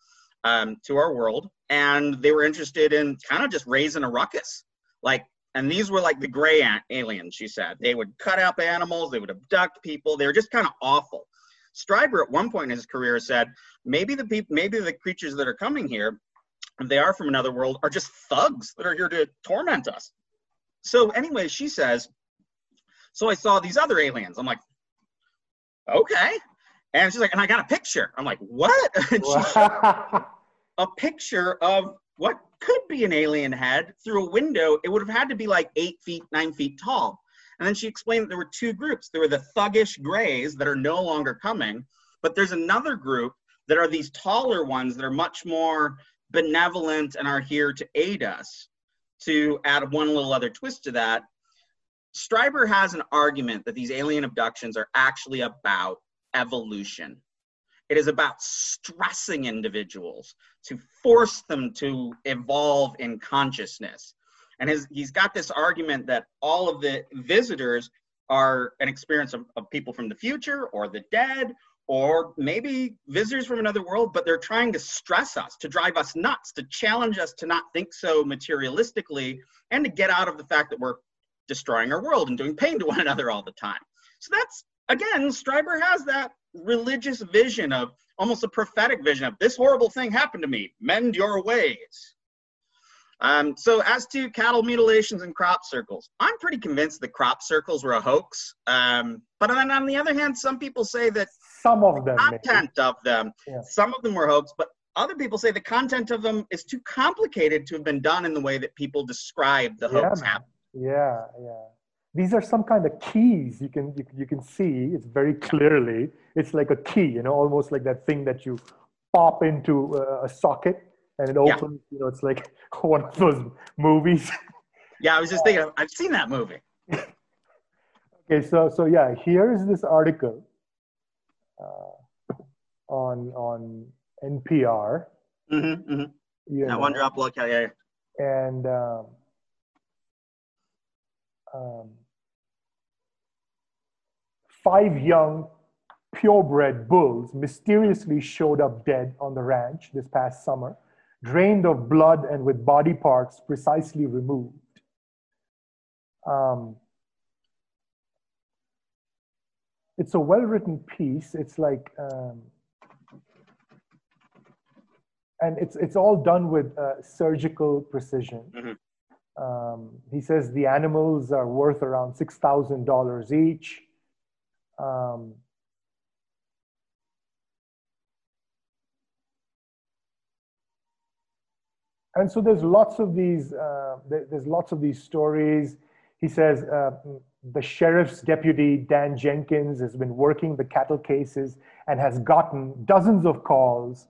um, to our world, and they were interested in kind of just raising a ruckus, like. And these were like the gray aliens, she said. They would cut up animals, they would abduct people. They were just kind of awful. Strieber at one point in his career said, maybe the people, maybe the creatures that are coming here, if they are from another world, are just thugs that are here to torment us. So anyway, she says, so I saw these other aliens. I'm like, okay. And she's like, and I got a picture. I'm like, what? a picture of what could be an alien head through a window. It would have had to be like eight feet, nine feet tall. And then she explained that there were two groups. There were the thuggish grays that are no longer coming, but there's another group that are these taller ones that are much more benevolent and are here to aid us to add one little other twist to that, Strieber has an argument that these alien abductions are actually about evolution. It is about stressing individuals to force them to evolve in consciousness. And his, he's got this argument that all of the visitors are an experience of, of people from the future or the dead or maybe visitors from another world, but they're trying to stress us, to drive us nuts, to challenge us to not think so materialistically, and to get out of the fact that we're destroying our world and doing pain to one another all the time. So that's, again, Strieber has that religious vision of almost a prophetic vision of this horrible thing happened to me, mend your ways. Um, so as to cattle mutilations and crop circles, I'm pretty convinced that crop circles were a hoax. Um, but then on the other hand, some people say that some of them content maybe. of them, yeah. some of them were hoax, but other people say the content of them is too complicated to have been done in the way that people describe the hoax yeah, Yeah, yeah. These are some kind of keys you can you, you can see. It's very clearly. It's like a key, you know, almost like that thing that you pop into a, a socket and it opens. Yeah. You know, it's like one of those movies. Yeah, I was just thinking. I've seen that movie. okay, so so yeah, here is this article uh, on on NPR. Mm-hmm, mm-hmm. Yeah, one drop look. Yeah, yeah. And um, um, five young purebred bulls mysteriously showed up dead on the ranch this past summer drained of blood and with body parts precisely removed. Um, it's a well written piece. It's like, um, and it's, it's all done with uh, surgical precision. Mm-hmm. Um, he says the animals are worth around $6,000 each. Um, and so there's lots of these uh, there's lots of these stories. He says uh, the sheriff's deputy dan jenkins has been working the cattle cases and has gotten dozens of calls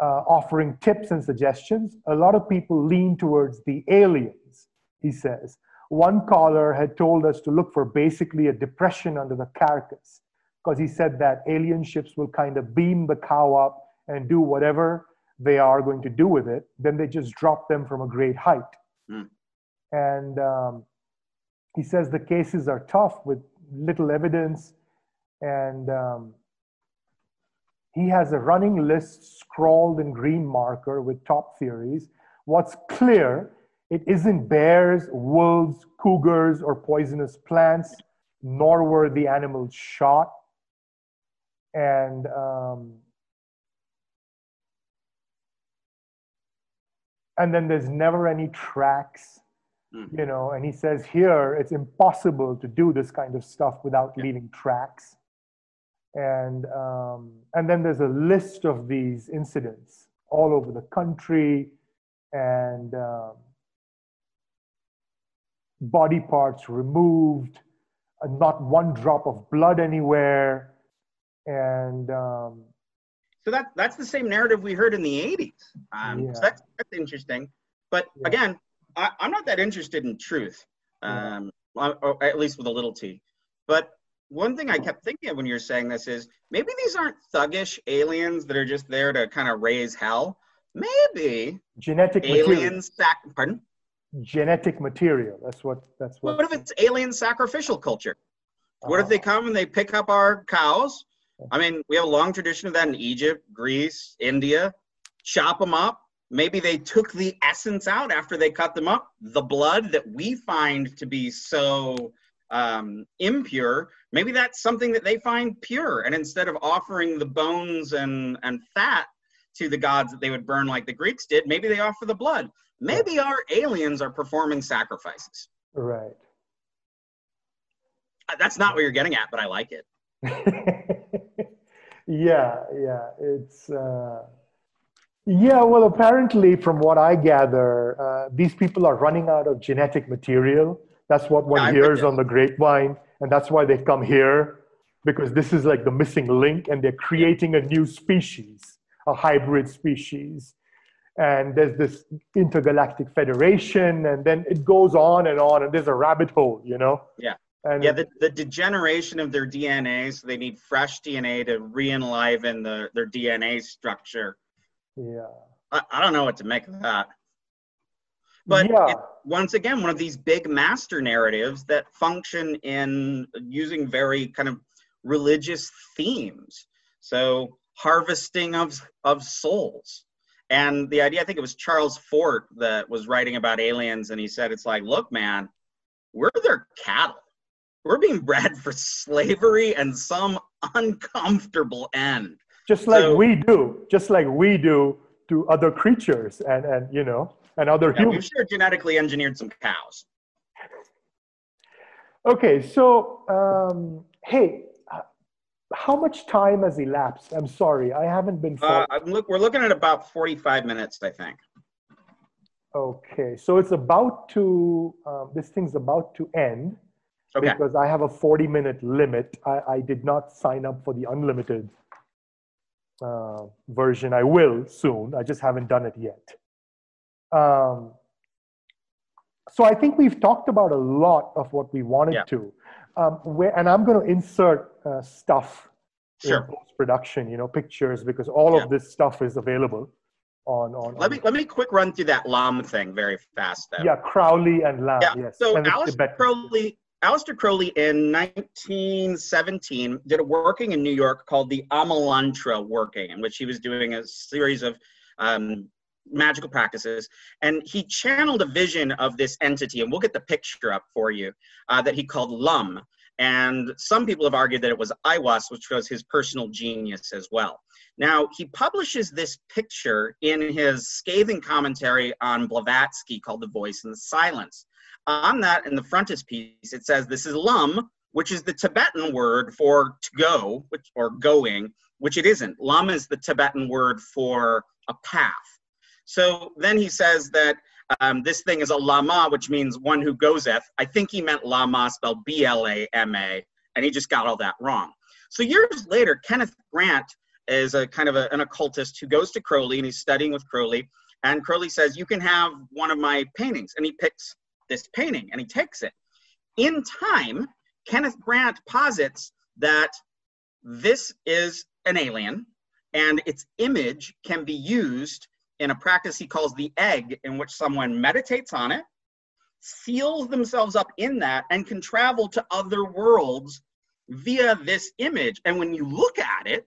uh, offering tips and suggestions. A lot of people lean towards the aliens he says one caller had told us to look for basically a depression under the carcass because he said that alien ships will kind of beam the cow up and do whatever they are going to do with it, then they just drop them from a great height. Mm. And um, he says the cases are tough with little evidence. And um, he has a running list scrawled in green marker with top theories. What's clear, it isn't bears, wolves, cougars, or poisonous plants, nor were the animals shot. And um, and then there's never any tracks mm. you know and he says here it's impossible to do this kind of stuff without leaving tracks and um, and then there's a list of these incidents all over the country and um, body parts removed uh, not one drop of blood anywhere and um, so that that's the same narrative we heard in the 80s. Um, yeah. So that's that's interesting. But yeah. again, I, am not that interested in truth, um, yeah. or at least with a little t. But one thing I kept thinking of when you're saying this is maybe these aren't thuggish aliens that are just there to kind of raise hell. Maybe genetic aliens. Sac- pardon. Genetic material. That's what. That's what. What if it's alien sacrificial culture? What uh, if they uh-huh. come and they pick up our cows I mean, we have a long tradition of that in Egypt, Greece, India. Chop them up. Maybe they took the essence out after they cut them up. The blood that we find to be so um, impure, maybe that's something that they find pure. And instead of offering the bones and, and fat to the gods that they would burn like the Greeks did, maybe they offer the blood. Maybe our aliens are performing sacrifices. Right. Uh, that's not what you're getting at, but I like it. yeah, yeah, it's. Uh, yeah, well, apparently, from what I gather, uh, these people are running out of genetic material. That's what one yeah, hears on the grapevine, and that's why they come here because this is like the missing link, and they're creating a new species, a hybrid species. And there's this intergalactic federation, and then it goes on and on, and there's a rabbit hole, you know? Yeah. And yeah, the, the degeneration of their DNA, so they need fresh DNA to re-enliven the, their DNA structure. Yeah. I, I don't know what to make of that. But yeah. once again, one of these big master narratives that function in using very kind of religious themes. So harvesting of, of souls. And the idea, I think it was Charles Fort that was writing about aliens, and he said, it's like, look, man, we're their cattle we're being bred for slavery and some uncomfortable end. Just like so, we do, just like we do to other creatures and, and you know, and other yeah, humans. We've sure genetically engineered some cows. Okay, so um, hey, how much time has elapsed? I'm sorry, I haven't been. Uh, look, we're looking at about 45 minutes, I think. Okay, so it's about to. Um, this thing's about to end okay. because I have a 40 minute limit. I, I did not sign up for the unlimited uh, version. I will soon. I just haven't done it yet. Um, so I think we've talked about a lot of what we wanted yeah. to. Um, where, and I'm going to insert uh, stuff sure. in post production, you know, pictures because all yeah. of this stuff is available. On, on, let me let me quick run through that Lam thing very fast. Though. Yeah, Crowley and Lam. Yeah. Yes. So Alice Crowley Aleister Crowley in 1917 did a working in New York called the Amalantrah working, in which he was doing a series of um, magical practices. And he channeled a vision of this entity, and we'll get the picture up for you, uh, that he called Lum. And some people have argued that it was Aiwass, which was his personal genius as well. Now, he publishes this picture in his scathing commentary on Blavatsky called The Voice in the Silence on that in the frontispiece, it says this is lum, which is the Tibetan word for to go, which, or going, which it isn't. Lum is the Tibetan word for a path. So then he says that um, this thing is a lama, which means one who goeseth. I think he meant lama spelled B L A M A, and he just got all that wrong. So years later, Kenneth Grant is a kind of a, an occultist who goes to Crowley and he's studying with Crowley. And Crowley says, You can have one of my paintings. And he picks this painting and he takes it. In time, Kenneth Grant posits that this is an alien and its image can be used in a practice he calls the egg, in which someone meditates on it, seals themselves up in that, and can travel to other worlds via this image. And when you look at it,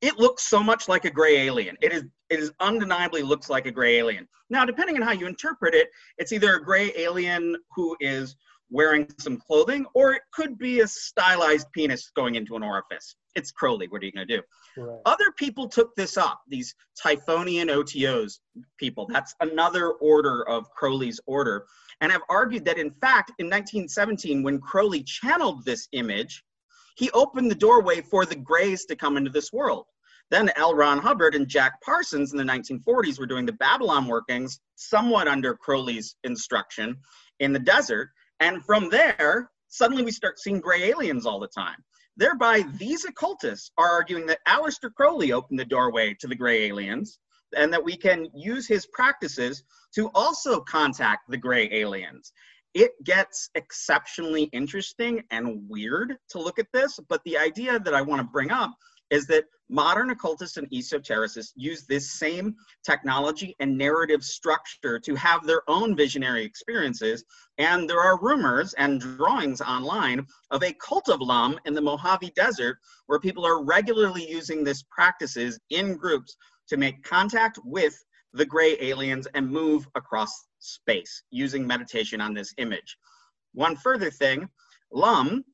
it looks so much like a gray alien. It is it is undeniably looks like a gray alien. Now, depending on how you interpret it, it's either a gray alien who is wearing some clothing, or it could be a stylized penis going into an orifice. It's Crowley. What are you going to do? Right. Other people took this up, these Typhonian OTOs people. That's another order of Crowley's order, and have argued that, in fact, in 1917, when Crowley channeled this image, he opened the doorway for the Greys to come into this world. Then L. Ron Hubbard and Jack Parsons in the 1940s were doing the Babalon workings, somewhat under Crowley's instruction, in the desert. And from there, suddenly we start seeing gray aliens all the time. Thereby, these occultists are arguing that Aleister Crowley opened the doorway to the gray aliens and that we can use his practices to also contact the gray aliens it gets exceptionally interesting and weird to look at this. But the idea that I want to bring up is that modern occultists and esotericists use this same technology and narrative structure to have their own visionary experiences. And there are rumors and drawings online of a cult of Lum in the Mojave Desert where people are regularly using this practices in groups to make contact with the gray aliens and move across space using meditation on this image. One further thing, Lum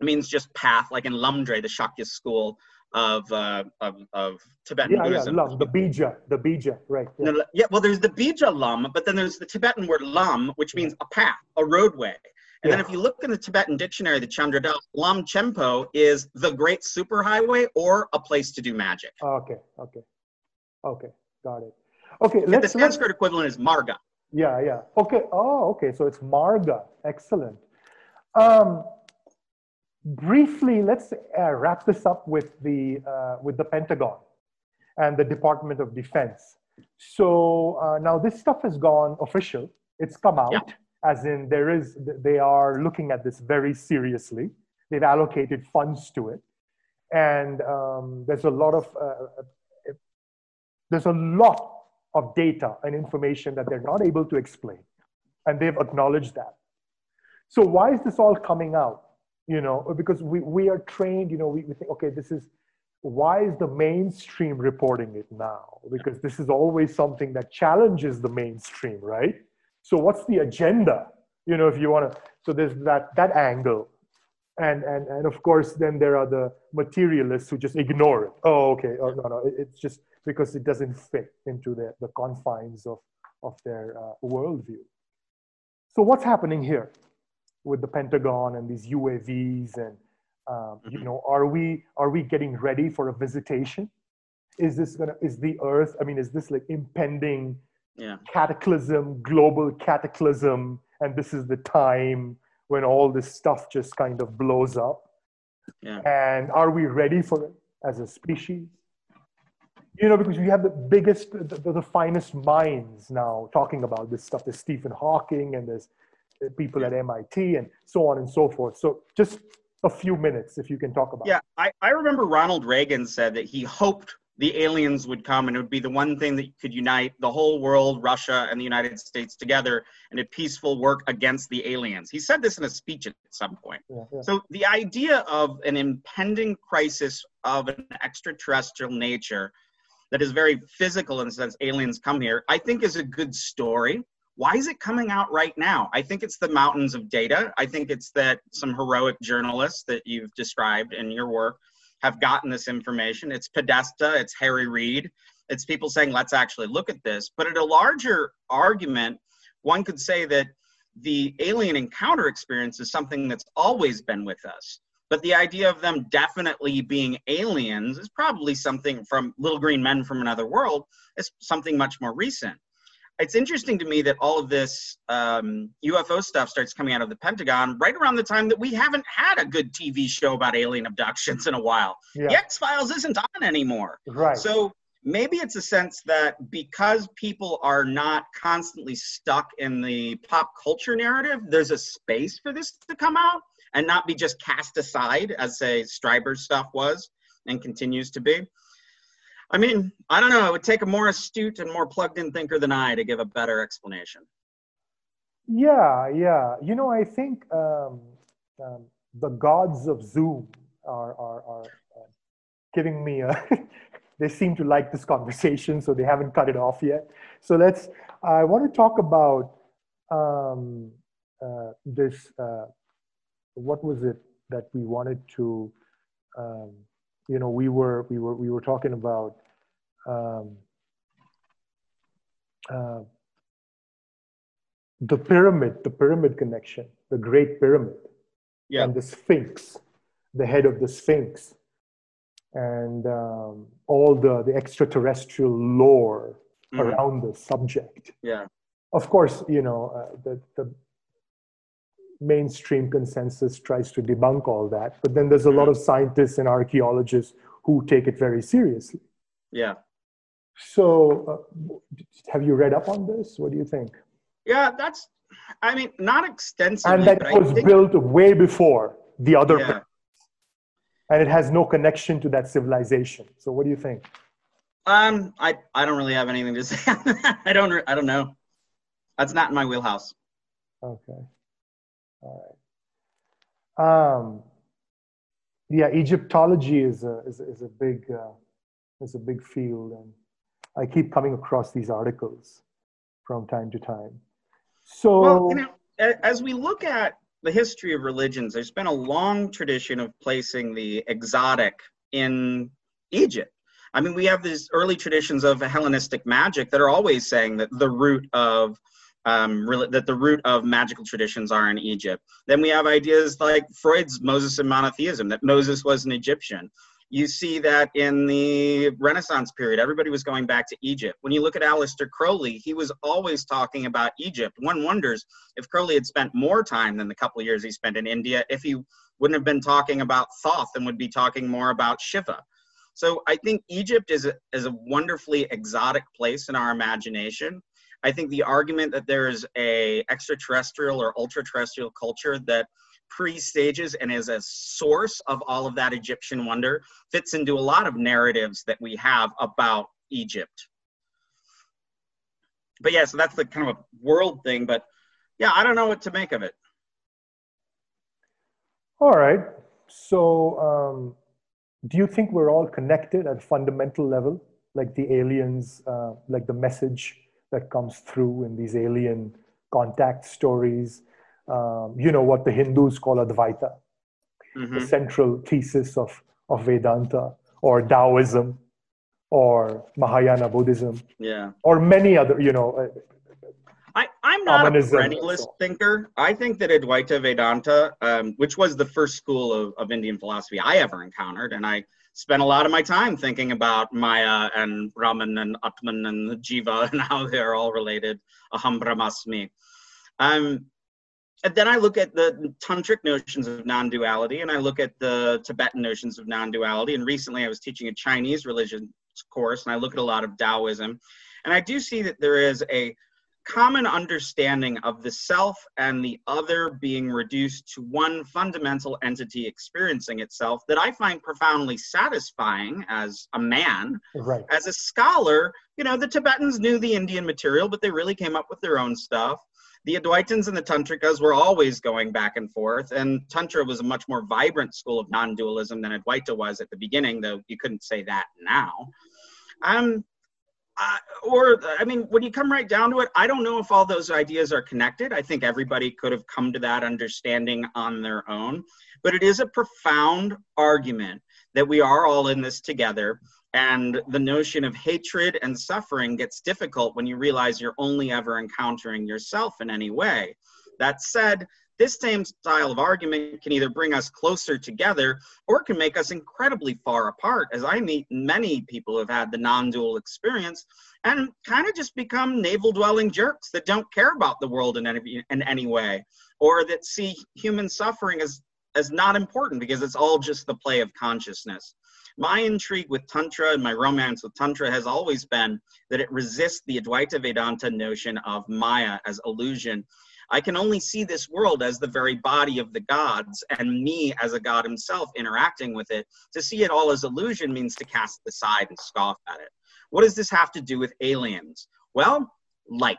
means just path, like in Lumdre, the Sakya school of, uh, of, of Tibetan yeah, Buddhism. Yeah, Lum, the Bija, the Bija, right. Yeah. yeah, well, there's the Bija Lum, but then there's the Tibetan word Lum, which means a path, a roadway. And yeah. then if you look in the Tibetan dictionary, the Chandra Das, Lam Chempo is the great superhighway or a place to do magic. Okay, okay, okay, got it. Okay, let's, the Sanskrit let's, equivalent is Marga. Yeah, yeah. Okay. Oh, okay. So it's Marga. Excellent. Um, briefly, let's uh, wrap this up with the uh, with the Pentagon and the Department of Defense. So uh, now this stuff has gone official. It's come out, yeah. as in there is they are looking at this very seriously. They've allocated funds to it, and um, there's a lot of uh, uh, there's a lot of data and information that they're not able to explain. And they've acknowledged that. So why is this all coming out? You know, because we, we are trained, you know, we, we think, okay, this is, why is the mainstream reporting it now? Because this is always something that challenges the mainstream, right? So what's the agenda? You know, if you want to, so there's that, that angle. And, and, and of course, then there are the materialists who just ignore it. Oh, okay. Oh, no, no. It's just, because it doesn't fit into the, the confines of, of their uh, worldview. So what's happening here with the Pentagon and these UAVs and um, you mm-hmm. know, are we are we getting ready for a visitation? Is this gonna is the Earth? I mean, is this like impending yeah. cataclysm, global cataclysm, and this is the time when all this stuff just kind of blows up? Yeah. And are we ready for it as a species? you know, because we have the biggest, the, the, finest minds now talking about this stuff. There's Stephen Hawking and there's Uh, people at MIT and so on and so forth. So just a few minutes, if you can talk about. Yeah, I, I remember Ronald Reagan said that he hoped the aliens would come and it would be the one thing that could unite the whole world, Russia and the United States together in a peaceful work against the aliens. He said this in a speech at some point. Yeah, yeah. So the idea of an impending crisis of an extraterrestrial nature that is very physical in the sense aliens come here, I think is a good story. Why is it coming out right now? I think it's the mountains of data. I think it's that some heroic journalists that you've described in your work have gotten this information. It's Podesta, it's Harry Reid, it's people saying, let's actually look at this. But at a larger argument, one could say that the alien encounter experience is something that's always been with us. but the idea of them definitely being aliens is probably something from little green men from another world is something much more recent it's interesting to me that all of this um, UFO stuff starts coming out of the Pentagon right around the time that we haven't had a good TV show about alien abductions in a while. Yeah. The X Files isn't on anymore. Right. So maybe it's a sense that because people are not constantly stuck in the pop culture narrative, there's a space for this to come out and not be just cast aside as, say, Strieber's stuff was and continues to be. I mean, I don't know. It would take a more astute and more plugged in thinker than I to give a better explanation. Yeah, yeah. You know, I think um, um, the gods of Zoom are, are, are uh, giving me a. they seem to like this conversation, so they haven't cut it off yet. So let's. I want to talk about um, uh, this. Uh, what was it that we wanted to? You know, we were we were we were talking about um, uh, the pyramid, the pyramid connection, the Great Pyramid, yeah. and the Sphinx, the head of the Sphinx, and um, all the the extraterrestrial lore mm-hmm. around the subject. Yeah. Of course, you know uh, the the mainstream consensus tries to debunk all that. But then there's a lot mm-hmm. of scientists and archaeologists who take it very seriously. Yeah. So, uh, have you read up on this? What do you think? Yeah, that's, I mean, not extensively. And that was think, built way before the other. Yeah. And it has no connection to that civilization. So, what do you think? Um, I, I don't really have anything to say. I don't I don't know. That's not in my wheelhouse. Okay. All right. Um, yeah, Egyptology is a, is, is a big uh, is a big field, and I keep coming across these articles from time to time. So, well, you know, as we look at the history of religions, there's been a long tradition of placing the exotic in Egypt. I mean, we have these early traditions of Hellenistic magic that are always saying that the root of um, really, that the root of magical traditions are in Egypt. Then we have ideas like Freud's Moses and monotheism, that Moses was an Egyptian. You see that in the Renaissance period, everybody was going back to Egypt. When you look at Aleister Crowley, he was always talking about Egypt. One wonders if Crowley had spent more time than the couple of years he spent in India, if he wouldn't have been talking about Thoth and would be talking more about Shiva. So I think Egypt is a, is a wonderfully exotic place in our imagination. I think the argument that there is a extraterrestrial or ultra-terrestrial culture that pre-stages and is a source of all of that Egyptian wonder fits into a lot of narratives that we have about Egypt. But yeah, so that's the kind of a world thing, but yeah, I don't know what to make of it. All right. So, um, do you think we're all connected at a fundamental level, like the aliens, uh, like the message that comes through in these alien contact stories. Um, you know what the Hindus call Advaita, mm-hmm. the central thesis of, of Vedanta or Taoism or Mahayana Buddhism. Yeah. Or many other, you know. Uh, I, I'm not a perennialist so. thinker. I think that Advaita Vedanta, um, which was the first school of, of Indian philosophy I ever encountered, and I spent a lot of my time thinking about Maya and Brahman and Atman and Jiva and how they're all related. Aham Brahmasmi. Um, and then I look at the tantric notions of non-duality, and I look at the Tibetan notions of non-duality. And recently, I was teaching a Chinese religion course, and I look at a lot of Taoism, and I do see that there is a common understanding of the self and the other being reduced to one fundamental entity experiencing itself that I find profoundly satisfying as a man. Right. As a scholar, you know, the Tibetans knew the Indian material, but they really came up with their own stuff. The Advaitins and the Tantrikas were always going back and forth, and Tantra was a much more vibrant school of non dualism than Advaita was at the beginning, though you couldn't say that now. Um, or I mean, when you come right down to it, I don't know if all those ideas are connected. I think everybody could have come to that understanding on their own, but it is a profound argument that we are all in this together. And the notion of hatred and suffering gets difficult when you realize you're only ever encountering yourself in any way. That said, this same style of argument can either bring us closer together or can make us incredibly far apart. As I meet many people who have had the non dual experience and kind of just become navel dwelling jerks that don't care about the world in any, in any way or that see human suffering as, as not important because it's all just the play of consciousness. My intrigue with Tantra and my romance with Tantra has always been that it resists the Advaita Vedanta notion of Maya as illusion I can only see this world as the very body of the gods and me as a god himself interacting with it. To see it all as illusion means to cast aside and scoff at it. What does this have to do with aliens? Well, light.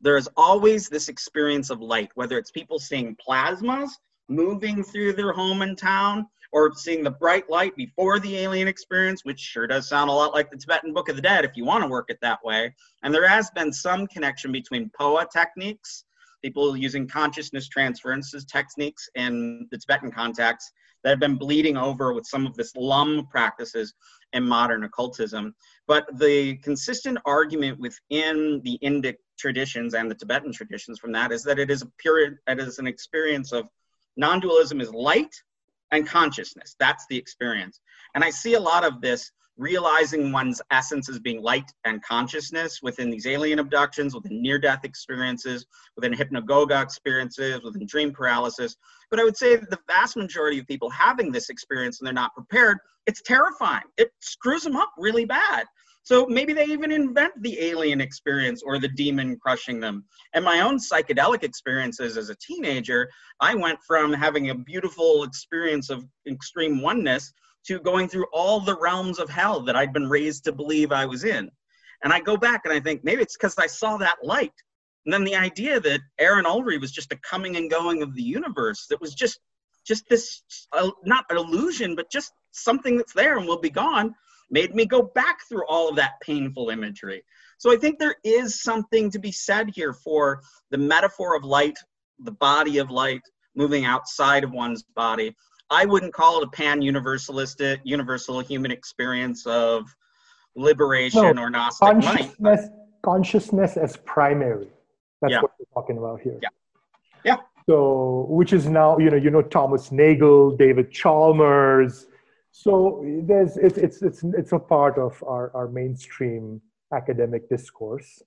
There is always this experience of light, whether it's people seeing plasmas moving through their home and town, or seeing the bright light before the alien experience, which sure does sound a lot like the Tibetan Book of the Dead if you want to work it that way. And there has been some connection between phowa techniques people using consciousness transferences techniques in the Tibetan context that have been bleeding over with some of this lum practices in modern occultism. But the consistent argument within the Indic traditions and the Tibetan traditions from that is that it is a pure, it is an experience of non-dualism is light and consciousness. That's the experience. And I see a lot of this realizing one's essence as being light and consciousness within these alien abductions, within near death experiences, within hypnagogia experiences, within dream paralysis. But I would say that the vast majority of people having this experience and they're not prepared, it's terrifying. It screws them up really bad. So maybe they even invent the alien experience or the demon crushing them. And my own psychedelic experiences as a teenager, I went from having a beautiful experience of extreme oneness to going through all the realms of hell that I'd been raised to believe I was in. And I go back and I think maybe it's because I saw that light. And then the idea that Aaron Ullrey was just a coming and going of the universe that was just just this uh, not an illusion, but just something that's there and will be gone made me go back through all of that painful imagery. So I think there is something to be said here for the metaphor of light, the body of light moving outside of one's body, I wouldn't call it a pan universalistic, universal human experience of liberation no, or Gnostic consciousness, light. Consciousness as primary. That's yeah. what we're talking about here. Yeah. Yeah. So, which is now, you know, you know, Thomas Nagel, David Chalmers. So there's, it's, it's, it's, it's a part of our, our mainstream academic discourse,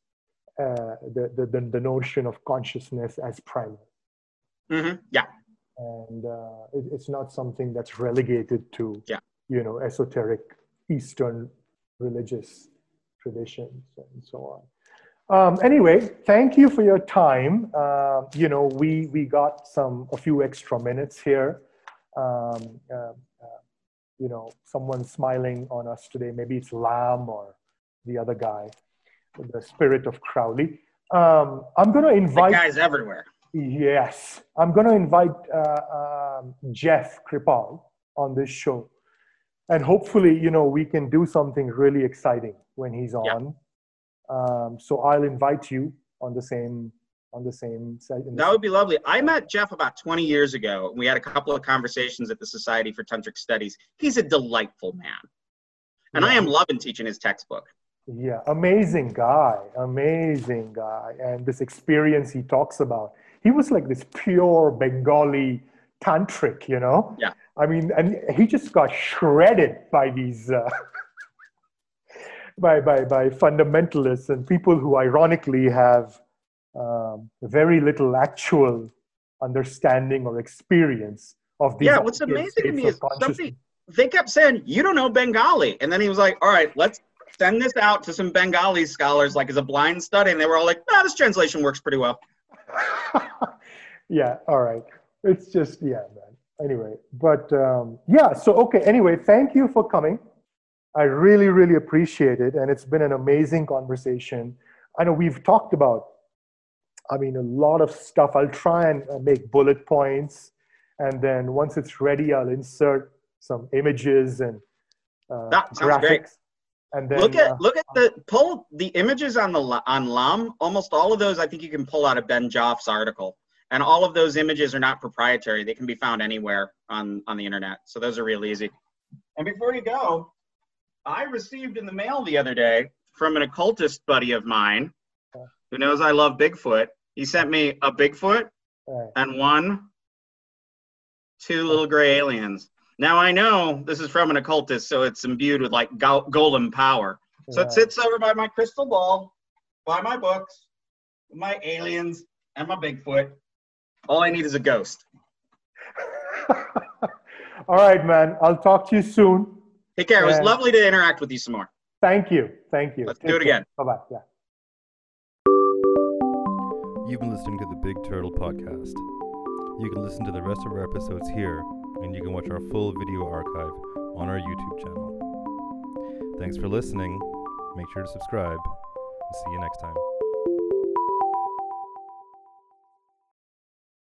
uh, the, the, the, the notion of consciousness as primary. Mm-hmm. Yeah and uh, it, it's not something that's relegated to yeah. you know esoteric eastern religious traditions and so on. Um, anyway thank you for your time. Uh, you know we we got some a few extra minutes here. Um, uh, uh, you know someone smiling on us today. Maybe it's Lam or the other guy the spirit of crowley. Um, i'm going to invite the guys everywhere Yes, I'm going to invite uh, um, Jeff Kripal on this show, and hopefully, you know, we can do something really exciting when he's on. Yeah. Um, so I'll invite you on the same on the same site. That would be lovely. I met Jeff about 20 years ago. We had a couple of conversations at the Society for Tantric Studies. He's a delightful man, and yeah. I am loving teaching his textbook. Yeah, amazing guy, amazing guy, and this experience he talks about he was like this pure Bengali tantric, you know? Yeah. I mean, and he just got shredded by these, uh, by, by, by fundamentalists and people who ironically have um, very little actual understanding or experience of these. Yeah, what's amazing to me is something, they kept saying, you don't know Bengali. And then he was like, all right, let's send this out to some Bengali scholars, like as a blind study. And they were all like, ah, this translation works pretty well. yeah, all right. It's just, yeah, man. Anyway, but um, yeah, so okay, anyway, thank you for coming. I really, really appreciate it. And it's been an amazing conversation. I know we've talked about, I mean, a lot of stuff. I'll try and uh, make bullet points. And then once it's ready, I'll insert some images and uh, graphics. Great. And then, look at uh, look at the pull the images on the on LAM. Almost all of those, I think you can pull out of Ben Joffe's article, and all of those images are not proprietary. They can be found anywhere on on the internet. So those are real easy. And before you go, I received in the mail the other day from an occultist buddy of mine who knows I love Bigfoot. He sent me a Bigfoot and one, two little gray aliens. Now I know this is from an occultist, so it's imbued with like go- golden power. So it sits over by my crystal ball, by my books, my aliens, and my Bigfoot. All I need is a ghost. All right, man. I'll talk to you soon. Take care. It was Yeah. lovely to interact with you some more. Thank you. Thank you. Let's do it again. Bye bye. Yeah. You've been listening to the Big Turtle Podcast. You can listen to the rest of our episodes here, and you can watch our full video archive on our YouTube channel. Thanks for listening. Make sure to subscribe, see you next time.